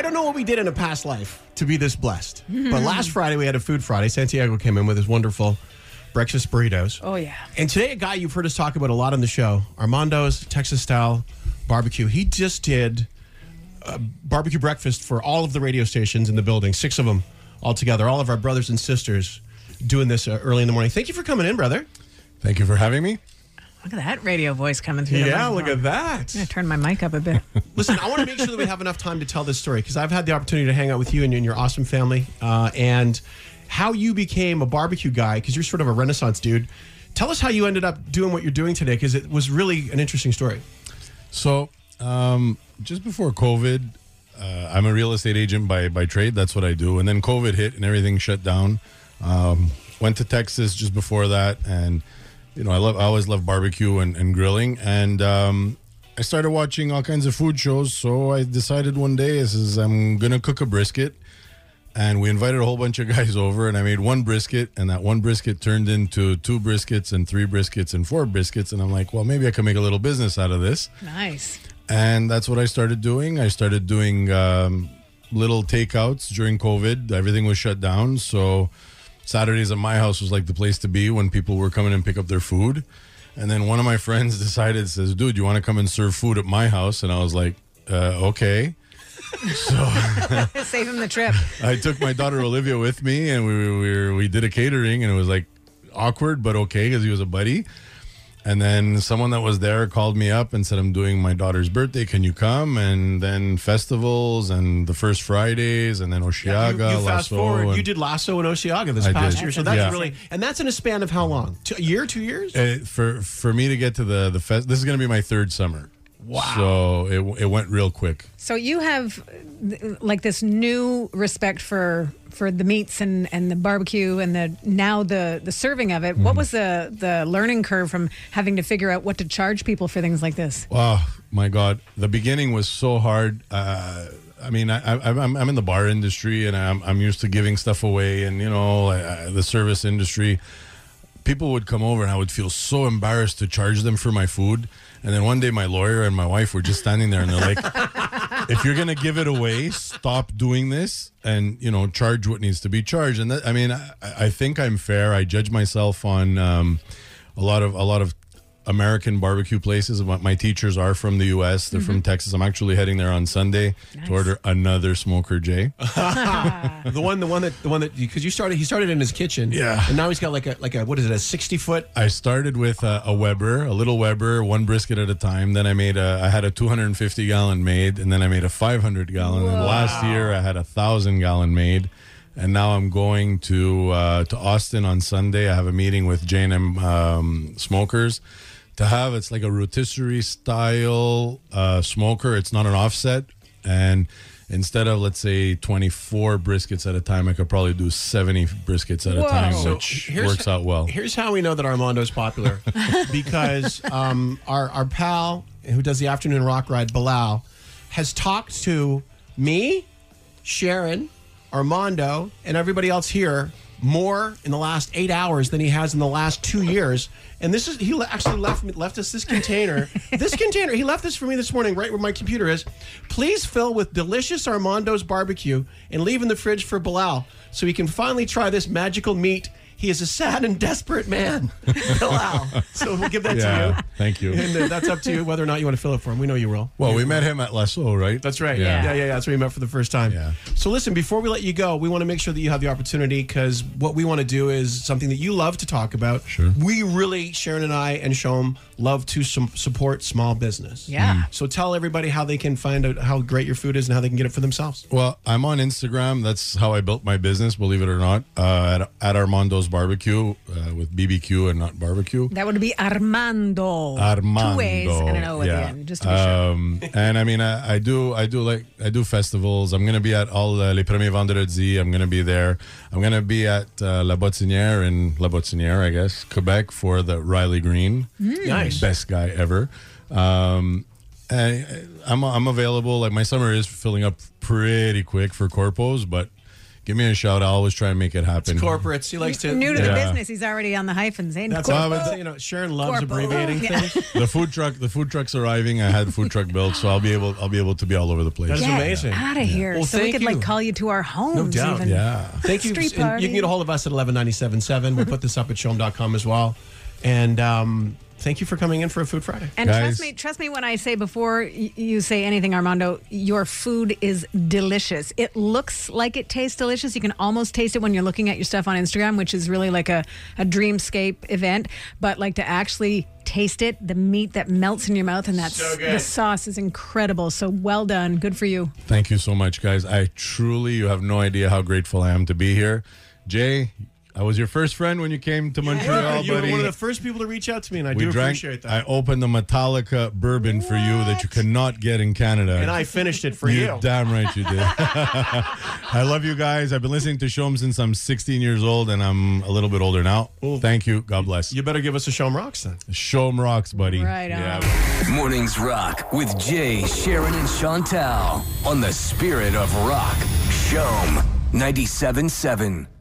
I don't know what we did in a past life to be this blessed. But last Friday we had a food Friday. Santiago came in with his wonderful breakfast burritos. Oh, yeah. And today, a guy you've heard us talk about a lot on the show, Armando's Texas style barbecue. He just did a barbecue breakfast for all of the radio stations in the building, six of them all together, all of our brothers and sisters doing this uh, early in the morning. Thank you for coming in, brother. Thank you for having me. Look at that radio voice coming through. Yeah, look at that. I'm gonna turn my mic up a bit. Listen, I want to make sure that we have enough time to tell this story because I've had the opportunity to hang out with you and, and your awesome family, uh, and how you became a barbecue guy because you're sort of a renaissance dude. Tell us how you ended up doing what you're doing today because it was really an interesting story. So, um, just before COVID, uh, I'm a real estate agent by by trade. That's what I do. And then COVID hit and everything shut down. Um, went to Texas just before that, and you know, I love I always love barbecue and, and grilling. And um, I started watching all kinds of food shows. So I decided one day, this is I'm gonna cook a brisket. And we invited a whole bunch of guys over, and I made one brisket, and that one brisket turned into two briskets, and three briskets, and four briskets. And I'm like, well, maybe I can make a little business out of this nice. and that's what I started doing. I started doing um, little takeouts during COVID. Everything was shut down, so Saturdays at my house was like the place to be when people were coming and pick up their food. And then one of my friends decided, says, "Dude, you want to come and serve food at my house?" And I was like, uh, "Okay." Save him the trip. I took my daughter Olivia with me, and we we, we did a catering, and it was like awkward but okay because he was a buddy. And then someone that was there called me up and said, "I'm doing my daughter's birthday. Can you come?" And then festivals and the first Fridays, and then you, Osheaga, you fast Lasso, forward, you did Lasso and Osheaga this I past did. year, so that's Yeah. really and that's in a span of how long? Two, a year, two years? Uh, for for me to get to the the fest. This is going to be my third summer. Wow. So it it went real quick. So you have like this new respect for for the meats and, and the barbecue and the now the the serving of it. Mm-hmm. What was the the learning curve from having to figure out what to charge people for things like this? Oh my God, the beginning was so hard. Uh, I mean, I, I, I'm I'm in the bar industry, and I'm I'm used to giving stuff away, and you know, uh, the service industry. People would come over, and I would feel so embarrassed to charge them for my food. And then one day, my lawyer and my wife were just standing there, and they're like, "If you're gonna give it away, stop doing this, and you know, charge what needs to be charged." And that, I mean, I, I think I'm fair. I judge myself on um, a lot of a lot of American barbecue places. My, my teachers are from the U.S. They're from Texas. I'm actually heading there on Sunday Nice. to order another Smoker J. the one, the one that, the one that, because you started, he started in his kitchen, Yeah. and now he's got like a, like a, what is it, a sixty foot? I started with a, a Weber, a little Weber, one brisket at a time. Then I made a, I had a 250 gallon made, and then I made a 500 gallon. And last year I had a thousand gallon made, and now I'm going to uh, to Austin on Sunday. I have a meeting with J&M um, Smokers to have. It's like a rotisserie style uh, smoker. It's not an offset, and instead of let's say 24 briskets at a time, I could probably do 70 briskets at a time, So which works out well. Here's how we know that Armando's popular because um, our our pal who does the afternoon rock ride, Bilal, has talked to me, Sharon, Armando, and everybody else here more in the last eight hours than he has in the last two years. And this is he actually left me, left us this container. this container he left this for me this morning, right where my computer is. Please fill with delicious Armando's barbecue and leave in the fridge for Bilal so he can finally try this magical meat. He is a sad and desperate man, Bilal. So we'll give that to you. thank you. And uh, that's up to you whether or not you want to fill it for him. We know you will. Well, we met him at Lasso, right? That's right. Yeah. Yeah. yeah, yeah, That's where we met for the first time. Yeah. So listen, before we let you go, we want to make sure that you have the opportunity because what we want to do is something that you love to talk about. Sure. We really, Sharon and I and Shom, love to sum- support small business. Yeah. So tell everybody how they can find out how great your food is and how they can get it for themselves. Well, I'm on Instagram. That's how I built my business, believe it or not, uh, at, at Armando's Barbecue uh, with BBQ and not barbecue. That would be Armando. Armando. Two ways and an O at yeah. the end, just to be sure. Um, and I mean, I, I do, I do like, I do festivals. I'm gonna be at all uh, les premiers vendredis. I'm gonna be there. I'm gonna be at uh, La Bottinière in La Bottinière, I guess, Quebec for the Riley Green. Nice. best guy ever. Um, and I'm I'm available. Like my summer is filling up pretty quick for corpos, but give me a shout. I'll always try and make it happen. Corporates. He likes to. New to the Yeah. business, he's already on the hyphens. Ain't That's corp- all. You know, Sharon loves Corpo. abbreviating Yeah. things. the food truck, the food truck's arriving. I had food truck built, so I'll be able, I'll be able to be all over the place. That's Get amazing. out of here. Well, so we thank could you. like call you to our homes. No doubt. Even. Yeah. Thank you. Street And party. you can get a hold of us at 1197.7. We'll put this up at chom.com as well. And um, thank you for coming in for a Food Friday. And Guys. trust me, trust me when I say before you say anything, Armando, your food is delicious. It looks like it tastes delicious. You can almost taste it when you're looking at your stuff on Instagram, which is really like a, a dreamscape event. But like to actually taste it, the meat that melts in your mouth and that's So the sauce is incredible. So well done. Good for you. Thank you so much, guys. I truly, you have no idea how grateful I am to be here. Jay, I was your first friend when you came to Montreal, you were buddy. one of the first people to reach out to me, and I we do drank. appreciate that. I opened the Metallica bourbon for you that you cannot get in Canada. and I finished it for you you. damn right you did. I love you guys. I've been listening to CHOM since I'm 16 years old, and I'm a little bit older now. Thank you. God bless. You better give us a CHOM Rocks then. CHOM rocks, buddy. Right on. Mornings Rock with Jay, Sharon, and Chantal on the Spirit of Rock. CHOM 97.7.